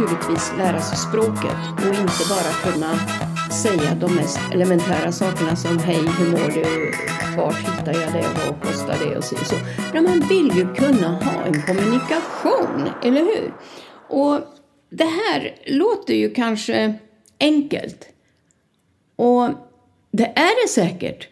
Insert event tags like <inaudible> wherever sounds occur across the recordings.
naturligtvis lära sig språket och inte bara kunna säga de mest elementära sakerna som hej, hur mår du, vart hittar jag det, vad kostar det och så. så. Men man vill ju kunna ha en kommunikation, eller hur? Och det här låter ju kanske enkelt. Och det är det säkert.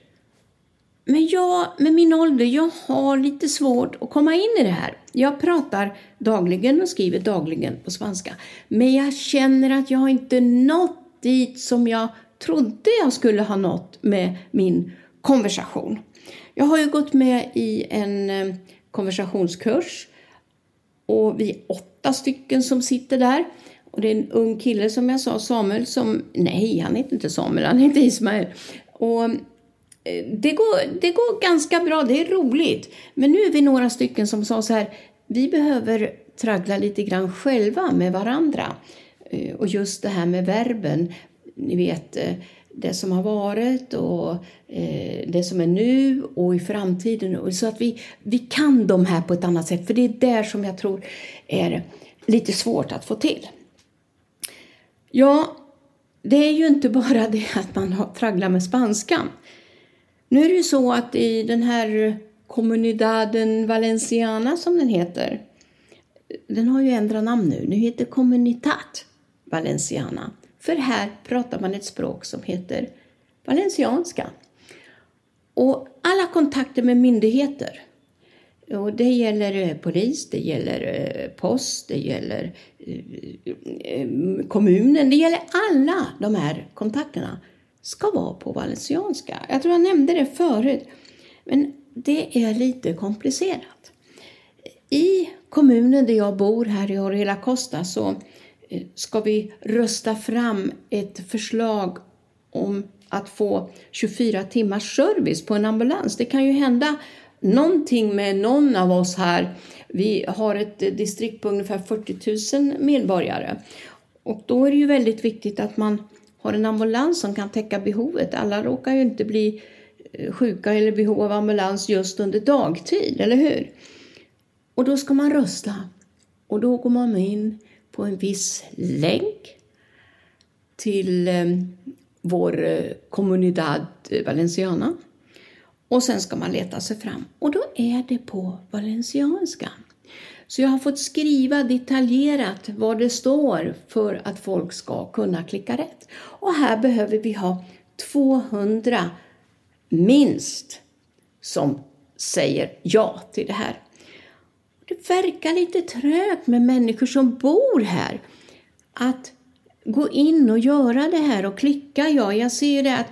Men jag, med min ålder, jag har lite svårt att komma in i det här. Jag pratar dagligen och skriver dagligen på svenska. Men jag känner att jag inte nått dit som jag trodde jag skulle ha nått med min konversation. Jag har ju gått med i en eh, konversationskurs och vi är åtta stycken som sitter där. Och det är en ung kille som jag sa, Samuel, som... Nej, han heter inte Samuel, han heter Ismael. Och Eh, det går, det går ganska bra, det är roligt. Men nu är vi några stycken som sa så här, vi behöver traggla lite grann själva med varandra. Eh, och just det här med verben, ni vet eh, det som har varit och det som är nu och i framtiden. Så att vi, vi kan de här på ett annat sätt, för det är där som jag tror är lite svårt att få till. Ja, det är ju inte bara <laughs> det att man tragglar med spanskan. Nu är det ju så att i den här eh, Comunidaden Valenciana som den heter, den har ju ändrat namn nu. Nu heter Comunitat Valenciana. För här pratar man ett språk som heter valencianska. Och alla kontakter med myndigheter, och det gäller eh, polis, det gäller eh, post, det gäller kommunen, det gäller alla de här kontakterna ska vara på valencianska. Jag tror jag nämnde det förut, men det är lite komplicerat. I kommunen där jag bor här i Orela Costa så eh, ska vi rösta fram ett förslag om att få 24 timmars service på en ambulans. Det kan ju hända någonting med någon av oss här. Vi har ett distrikt på ungefär 40 000 medborgare. Och då är det ju väldigt viktigt att man har en ambulans som kan täcka behovet. Alla råkar ju inte bli eh, sjuka eller behov av ambulans just under dagtid, eller hur? Och då ska man rösta. Och då går man in på en viss länk till eh, vår eh, Comunidad eh, Valenciana. Och sen ska man leta sig fram. Och då är det på valencianska. Så jag har fått skriva detaljerat vad det står för att folk ska kunna klicka rätt. Och här behöver vi ha 200 minst som säger ja till det här. Det verkar lite trögt med människor som bor här att gå in och göra det här och klicka ja. Jag ser det att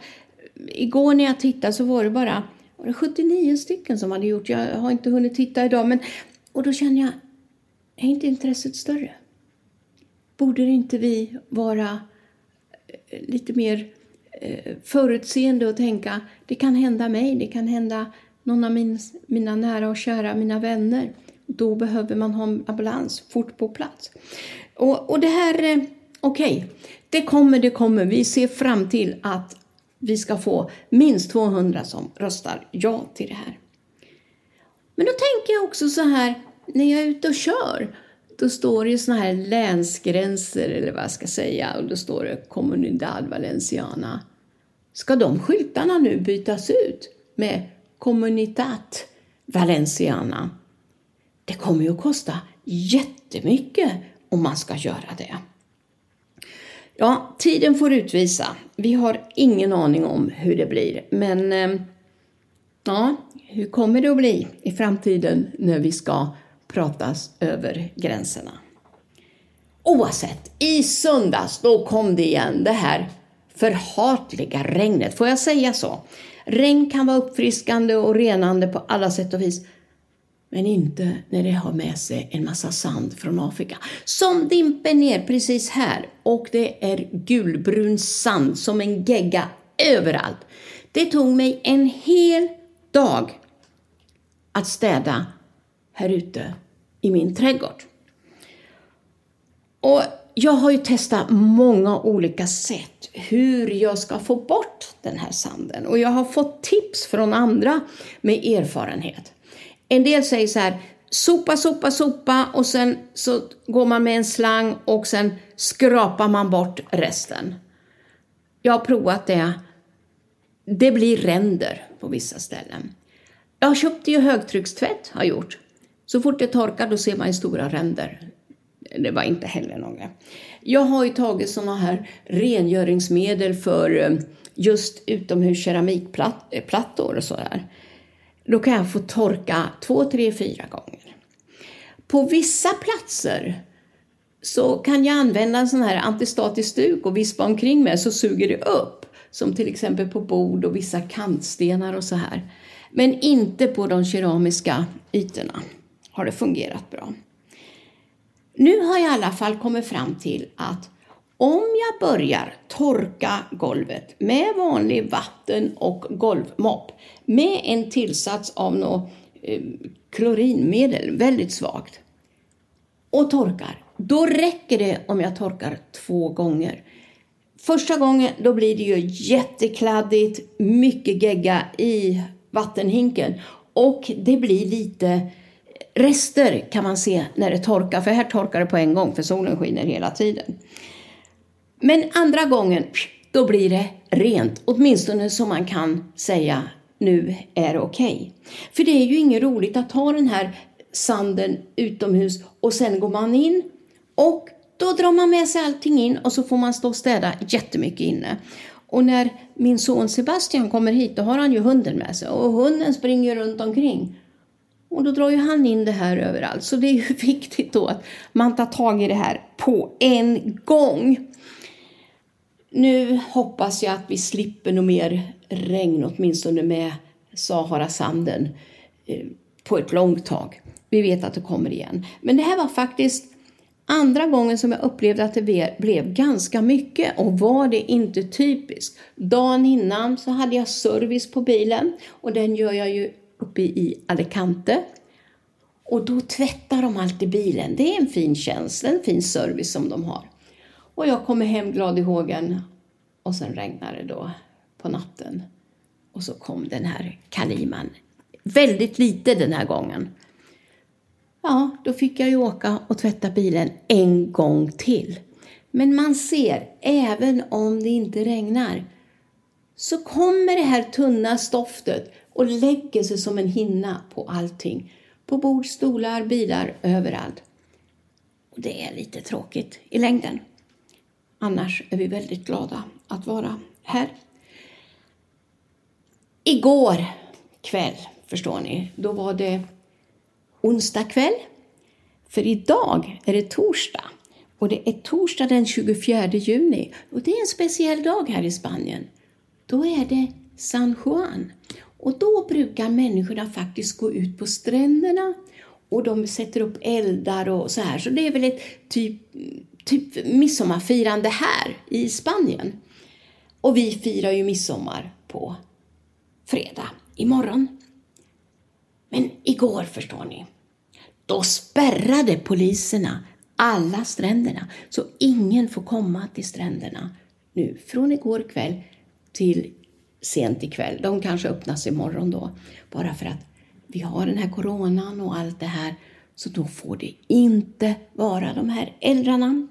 igår när jag tittade så var det bara var det 79 stycken som hade gjort. Jag har inte hunnit titta idag. Men, och då känner jag, är inte intresset större? Borde inte vi vara eh, lite mer eh, förutseende och tänka, det kan hända mig, det kan hända någon av min, mina nära och kära, mina vänner. Då behöver man ha en ambulans fort på plats. Och, och det här, eh, okej, okay, det kommer, det kommer. Vi ser fram till att vi ska få minst 200 som röstar ja till det här. Men då tänker jag också så här, när jag är ute och kör, då står det ju såna här länsgränser, eller vad jag ska säga, och då står det Comunidad Valenciana. Ska de skyltarna nu bytas ut med Comunitat Valenciana? Det kommer ju att kosta jättemycket om man ska göra det. Ja, tiden får utvisa. Vi har ingen aning om hur det blir. Men eh, ja, hur kommer det att bli i framtiden när vi ska pratas över gränserna? Oavsett, i söndags då kom det igen, det här förhatliga regnet. Får jag säga så? Regn kan vara uppfriskande och renande på alla sätt och vis. Men inte när det har med sig en massa sand från Afrika. Som dimper ner precis här och det är gulbrun sand som en gegga överallt. Det tog mig en hel dag att städa här ute i min trädgård. Och jag har ju testat många olika sätt hur jag ska få bort den här sanden och jag har fått tips från andra med erfarenhet. En del säger så här, sopa, sopa, sopa och sen så går man med en slang och sen skrapar man bort resten. Jag har provat det. Det blir ränder på vissa ställen. Jag köpte ju högtryckstvätt, har gjort. Så fort det torkar då ser man ju stora ränder. Det var inte heller några. Jag har ju tagit såna här rengöringsmedel för eh, just utomhus keramikplattor och sådär. Då kan jag få torka två, tre, fyra gånger. På vissa platser så kan jag använda en sån här antistatisk duk och vispa omkring med så suger det upp. Som till exempel på bord och vissa kantstenar och så här. Men inte på de keramiska ytorna har det fungerat bra. Nu har jag i alla fall kommit fram till att om jag börjar torka golvet med vanlig vatten och golvmopp med en tillsats av något eh, klorinmedel, väldigt svagt, och torkar, då räcker det om jag torkar två gånger. Första gången då blir det ju jättekladdigt, mycket gegga i vattenhinken och det blir lite rester kan man se när det torkar, för här torkar det på en gång för solen skiner hela tiden. Men andra gången, då blir det rent, åtminstone så man kan säga nu är det okej. Okay. För det är ju inget roligt att ta den här sanden utomhus och sen går man in och då drar man med sig allting in och så får man stå och städa jättemycket inne. Och när min son Sebastian kommer hit då har han ju hunden med sig och hunden springer runt omkring. Och då drar ju han in det här överallt. Så det är ju <laughs> viktigt då att man tar tag i det här på en gång. Nu hoppas jag att vi slipper något mer regn, åtminstone med Sahara-sanden, eh, på ett långt tag. Vi vet att det kommer igen. Men det här var faktiskt andra gången som jag upplevde att det blev ganska mycket och var det inte typiskt. Dagen innan så hade jag service på bilen och den gör jag ju uppe i Alicante. Och då tvättar de alltid bilen. Det är en fin tjänst, en fin service som de har. Och jag kommer hem glad i hågen och sen regnar det då på natten. Och så kom den här Kaliman. Väldigt lite den här gången. Ja, då fick jag ju åka och tvätta bilen en gång till. Men man ser, även om det inte regnar, så kommer det här tunna stoftet och lägger sig som en hinna på allting. På bord, stolar, bilar, överallt. Och det är lite tråkigt i längden. Annars är vi väldigt glada att vara här. Igår kväll, förstår ni, då var det onsdag kväll. För idag är det torsdag och det är torsdag den 24 juni och det är en speciell dag här i Spanien. Då är det San Juan och då brukar människorna faktiskt gå ut på stränderna och de sätter upp eldar och så här. Så det är väl ett typ, typ midsommarfirande här i Spanien. Och vi firar ju midsommar på fredag imorgon. Men igår, förstår ni, då spärrade poliserna alla stränderna så ingen får komma till stränderna nu från igår kväll till sent ikväll. De kanske öppnas imorgon då, bara för att vi har den här coronan och allt det här. Så då får det inte vara de här eldrarna.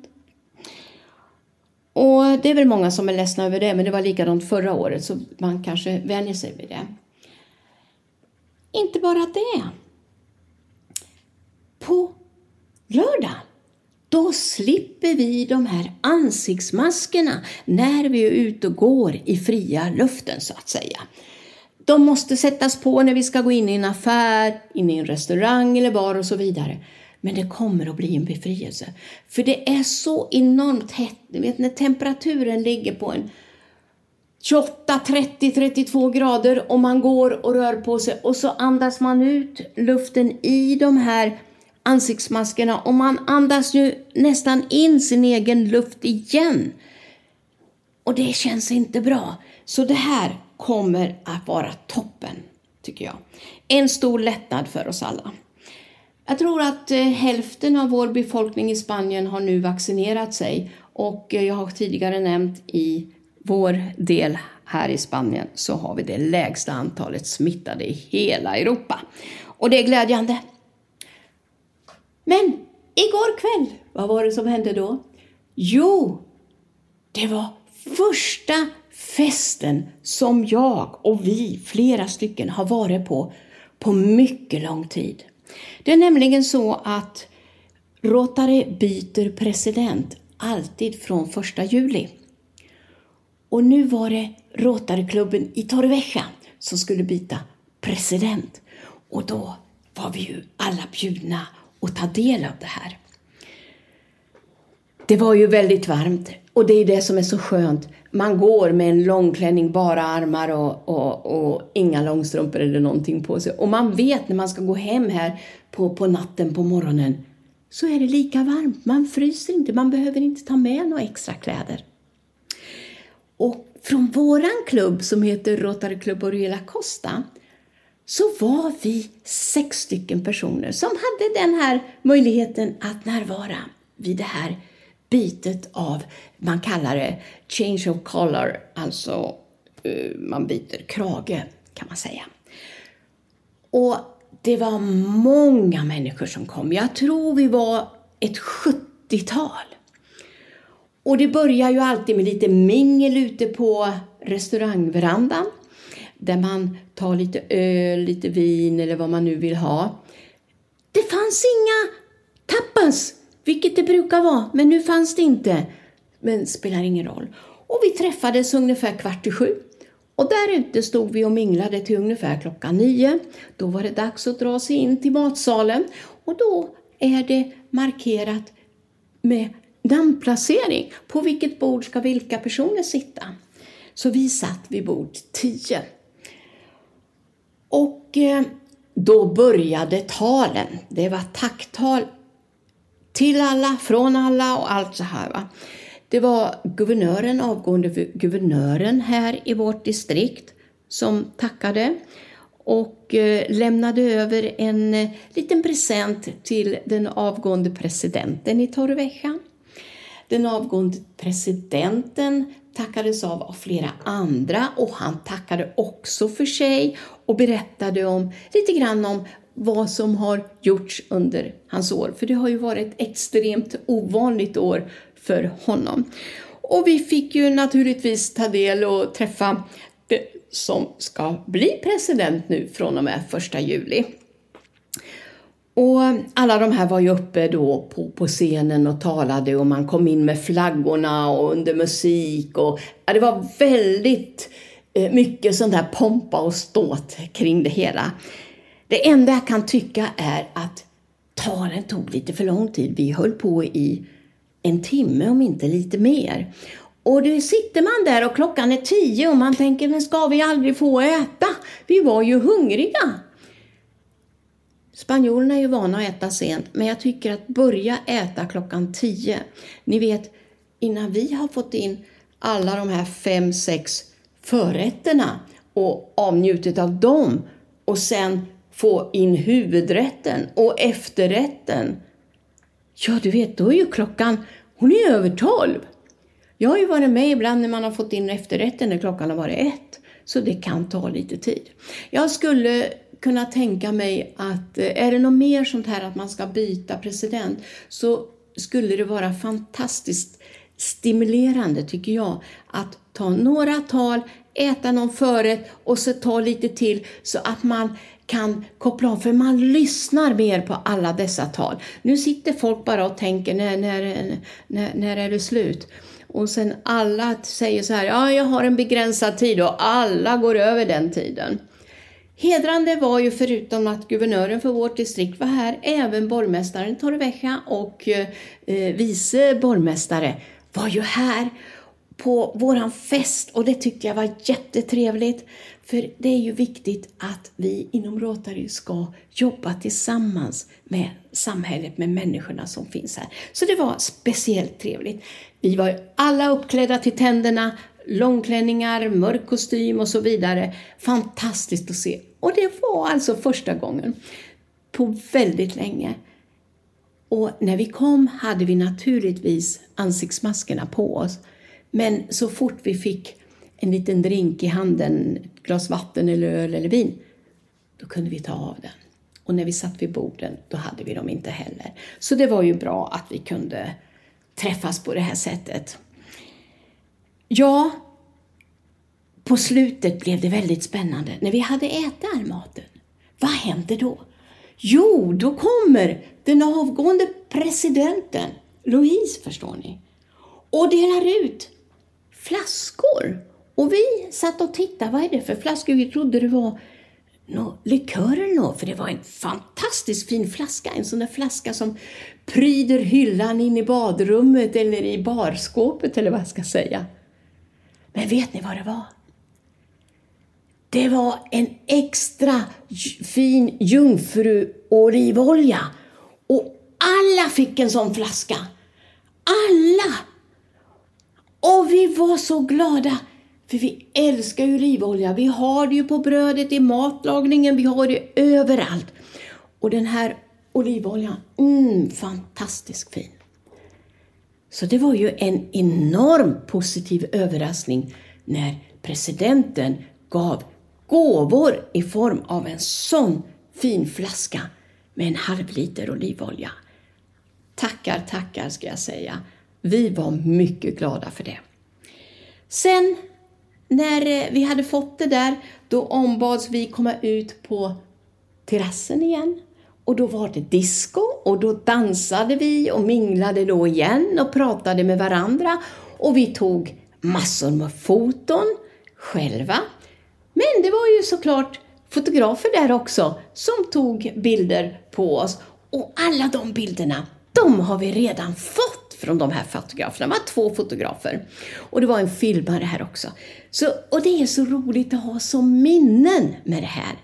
Och det är väl många som är ledsna över det, men det var likadant förra året så man kanske vänjer sig vid det. Inte bara det. På lördag då slipper vi de här ansiktsmaskerna när vi är ute och går i fria luften så att säga. De måste sättas på när vi ska gå in i en affär, in i en restaurang eller bar och så vidare. Men det kommer att bli en befrielse. För det är så enormt hett. Ni vet när temperaturen ligger på en 28, 30, 32 grader och man går och rör på sig och så andas man ut luften i de här ansiktsmaskerna och man andas ju nästan in sin egen luft igen. Och det känns inte bra. Så det här kommer att vara toppen, tycker jag. En stor lättnad för oss alla. Jag tror att eh, hälften av vår befolkning i Spanien har nu vaccinerat sig och eh, jag har tidigare nämnt i vår del här i Spanien så har vi det lägsta antalet smittade i hela Europa. Och det är glädjande. Men igår kväll, vad var det som hände då? Jo, det var första festen som jag och vi, flera stycken, har varit på på mycket lång tid. Det är nämligen så att Rotary byter president alltid från första juli. Och nu var det Rotaryklubben i Torrevieja som skulle byta president. Och då var vi ju alla bjudna att ta del av det här. Det var ju väldigt varmt och det är det som är så skönt. Man går med en långklänning, bara armar och, och, och inga långstrumpor eller någonting på sig. Och man vet när man ska gå hem här på, på natten, på morgonen, så är det lika varmt. Man fryser inte, man behöver inte ta med några extra kläder. Och från våran klubb som heter Rotary Club Oriela Costa så var vi sex stycken personer som hade den här möjligheten att närvara vid det här bytet av, man kallar det change of color, alltså eh, man byter krage kan man säga. Och det var många människor som kom. Jag tror vi var ett 70-tal. Och det börjar ju alltid med lite mingel ute på restaurangverandan där man tar lite öl, lite vin eller vad man nu vill ha. Det fanns inga tapas, vilket det brukar vara, men nu fanns det inte. Men spelar ingen roll. Och vi träffades ungefär kvart i sju. Och där ute stod vi och minglade till ungefär klockan nio. Då var det dags att dra sig in till matsalen och då är det markerat med namnplacering. På vilket bord ska vilka personer sitta? Så vi satt vid bord 10. Och eh, då började talen. Det var tacktal till alla, från alla och allt så här. Va? Det var guvernören, avgående guvernören här i vårt distrikt som tackade och eh, lämnade över en eh, liten present till den avgående presidenten i Torrevieja. Den avgående presidenten tackades av av flera andra och han tackade också för sig och berättade om lite grann om vad som har gjorts under hans år. För det har ju varit ett extremt ovanligt år för honom. Och vi fick ju naturligtvis ta del och träffa det som ska bli president nu från och med 1 juli. Och alla de här var ju uppe då på, på scenen och talade och man kom in med flaggorna och under musik och ja, det var väldigt eh, mycket sån där pompa och ståt kring det hela. Det enda jag kan tycka är att talen tog lite för lång tid. Vi höll på i en timme om inte lite mer. Och då sitter man där och klockan är tio och man tänker, men ska vi aldrig få äta? Vi var ju hungriga. Spanjorerna är ju vana att äta sent, men jag tycker att börja äta klockan 10. Ni vet, innan vi har fått in alla de här fem, sex förrätterna och avnjutit av dem och sen få in huvudrätten och efterrätten. Ja, du vet, då är ju klockan, hon är över tolv. Jag har ju varit med ibland när man har fått in efterrätten när klockan har varit ett, så det kan ta lite tid. Jag skulle kunna tänka mig att eh, är det något mer sånt här att man ska byta president så skulle det vara fantastiskt stimulerande tycker jag att ta några tal, äta någon förrätt och så ta lite till så att man kan koppla av, för man lyssnar mer på alla dessa tal. Nu sitter folk bara och tänker, när, när, när, när är det slut? Och sen alla säger så här, ja jag har en begränsad tid och alla går över den tiden. Hedrande var ju förutom att guvernören för vårt distrikt var här, även borgmästaren Torrevieja och eh, eh, vice borgmästare var ju här på våran fest och det tyckte jag var jättetrevligt. För det är ju viktigt att vi inom Rotary ska jobba tillsammans med samhället, med människorna som finns här. Så det var speciellt trevligt. Vi var alla uppklädda till tänderna, långklänningar, mörk kostym och så vidare. Fantastiskt att se. Och det var alltså första gången på väldigt länge. Och när vi kom hade vi naturligtvis ansiktsmaskerna på oss. Men så fort vi fick en liten drink i handen, ett glas vatten eller öl eller vin, då kunde vi ta av den. Och när vi satt vid borden, då hade vi dem inte heller. Så det var ju bra att vi kunde träffas på det här sättet. Ja, på slutet blev det väldigt spännande. När vi hade ätit all maten, vad hände då? Jo, då kommer den avgående presidenten, Louise förstår ni, och delar ut flaskor. Och vi satt och tittade, vad är det för flaskor? Vi trodde det var no, likör eller något, för det var en fantastiskt fin flaska. En sån där flaska som pryder hyllan in i badrummet eller i barskåpet eller vad jag ska säga. Men vet ni vad det var? Det var en extra fin jungfruolivolja. Och alla fick en sån flaska. Alla! Och vi var så glada. För vi älskar ju olivolja. Vi har det ju på brödet, i matlagningen, vi har det överallt. Och den här olivoljan, mm, fantastiskt fin. Så det var ju en enorm positiv överraskning när presidenten gav gåvor i form av en sån fin flaska med en halv liter olivolja. Tackar, tackar ska jag säga. Vi var mycket glada för det. Sen när eh, vi hade fått det där, då ombads vi komma ut på terrassen igen. Och då var det disco och då dansade vi och minglade då igen och pratade med varandra. Och vi tog massor med foton själva. Men det var ju såklart fotografer där också som tog bilder på oss. Och alla de bilderna, de har vi redan fått från de här fotograferna. Det var två fotografer. Och det var en filmare här också. Så, och det är så roligt att ha som minnen med det här.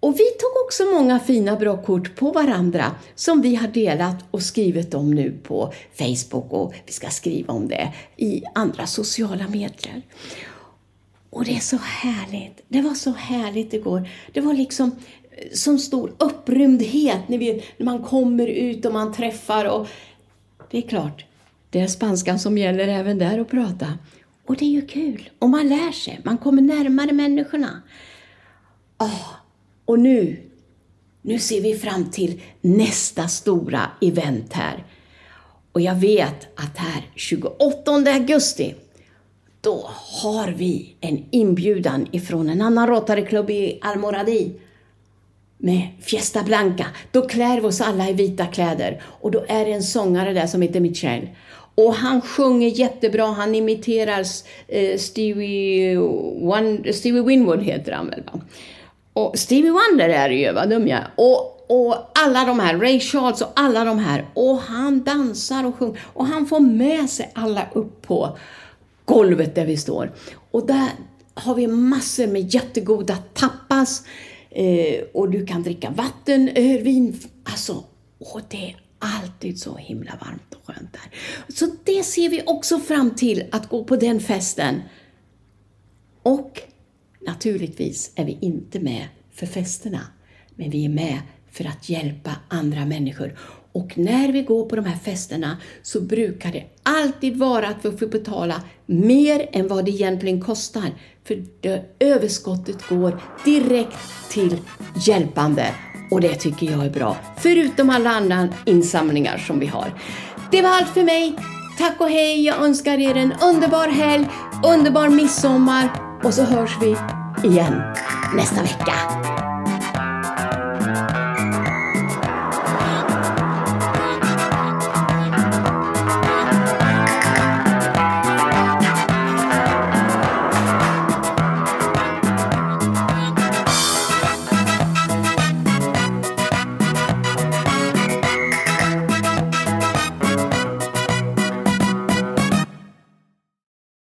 Och vi tog också många fina bra kort på varandra som vi har delat och skrivit om nu på Facebook och vi ska skriva om det i andra sociala medier. Och det är så härligt. Det var så härligt igår. Det var liksom eh, som stor upprymdhet när, vi, när man kommer ut och man träffar. Och det är klart, det är spanskan som gäller även där att prata. Och det är ju kul. Och man lär sig. Man kommer närmare människorna. Oh, och nu, nu ser vi fram till nästa stora event här. Och jag vet att här 28 augusti då har vi en inbjudan ifrån en annan Rotaryklubb i Almoradi med Fiesta Blanca. Då klär vi oss alla i vita kläder och då är det en sångare där som heter Michel. Och han sjunger jättebra, han imiterar eh, Stevie, Wonder, Stevie Winwood heter han väl va? Och Stevie Wonder är det ju, vad dum jag är. Och, och alla de här, Ray Charles och alla de här. Och han dansar och sjunger. Och han får med sig alla upp på golvet där vi står. Och där har vi massor med jättegoda tapas. Eh, och du kan dricka vatten, öl, vin. Alltså, och det är alltid så himla varmt och skönt där. Så det ser vi också fram till, att gå på den festen. Och naturligtvis är vi inte med för festerna, men vi är med för att hjälpa andra människor. Och när vi går på de här festerna så brukar det alltid vara att vi får betala mer än vad det egentligen kostar. För det överskottet går direkt till hjälpande och det tycker jag är bra. Förutom alla andra insamlingar som vi har. Det var allt för mig. Tack och hej. Jag önskar er en underbar helg, underbar midsommar och så hörs vi igen nästa vecka.